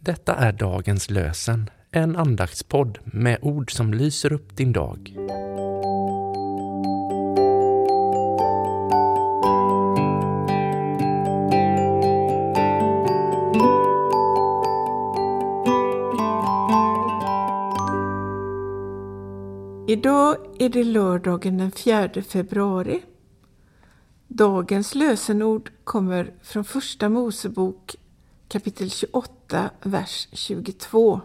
Detta är dagens lösen, en andaktspodd med ord som lyser upp din dag. Idag är det lördagen den 4 februari. Dagens lösenord kommer från Första Mosebok kapitel 28, vers 22.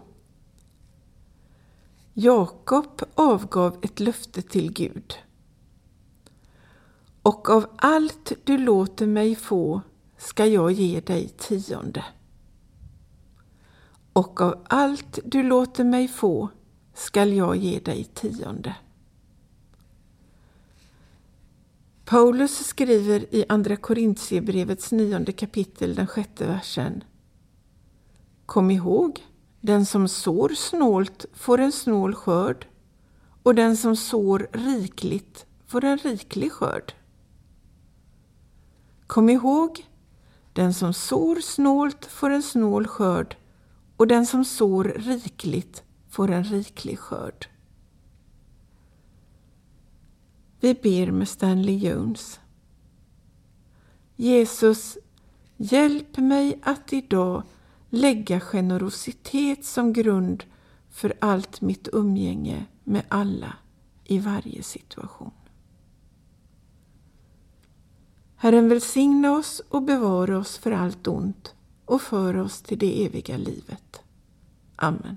Jakob avgav ett löfte till Gud. Och av allt du låter mig få ska jag ge dig tionde. Och av allt du låter mig få skall jag ge dig tionde. Paulus skriver i Andra Korintierbrevets nionde kapitel, den sjätte versen. Kom ihåg, den som sår snålt får en snål skörd och den som sår rikligt får en riklig skörd. Kom ihåg, den som sår snålt får en snål skörd och den som sår rikligt får en riklig skörd. Vi ber med Stanley Jones. Jesus, hjälp mig att idag lägga generositet som grund för allt mitt umgänge med alla i varje situation. Herren välsigna oss och bevara oss för allt ont och för oss till det eviga livet. Amen.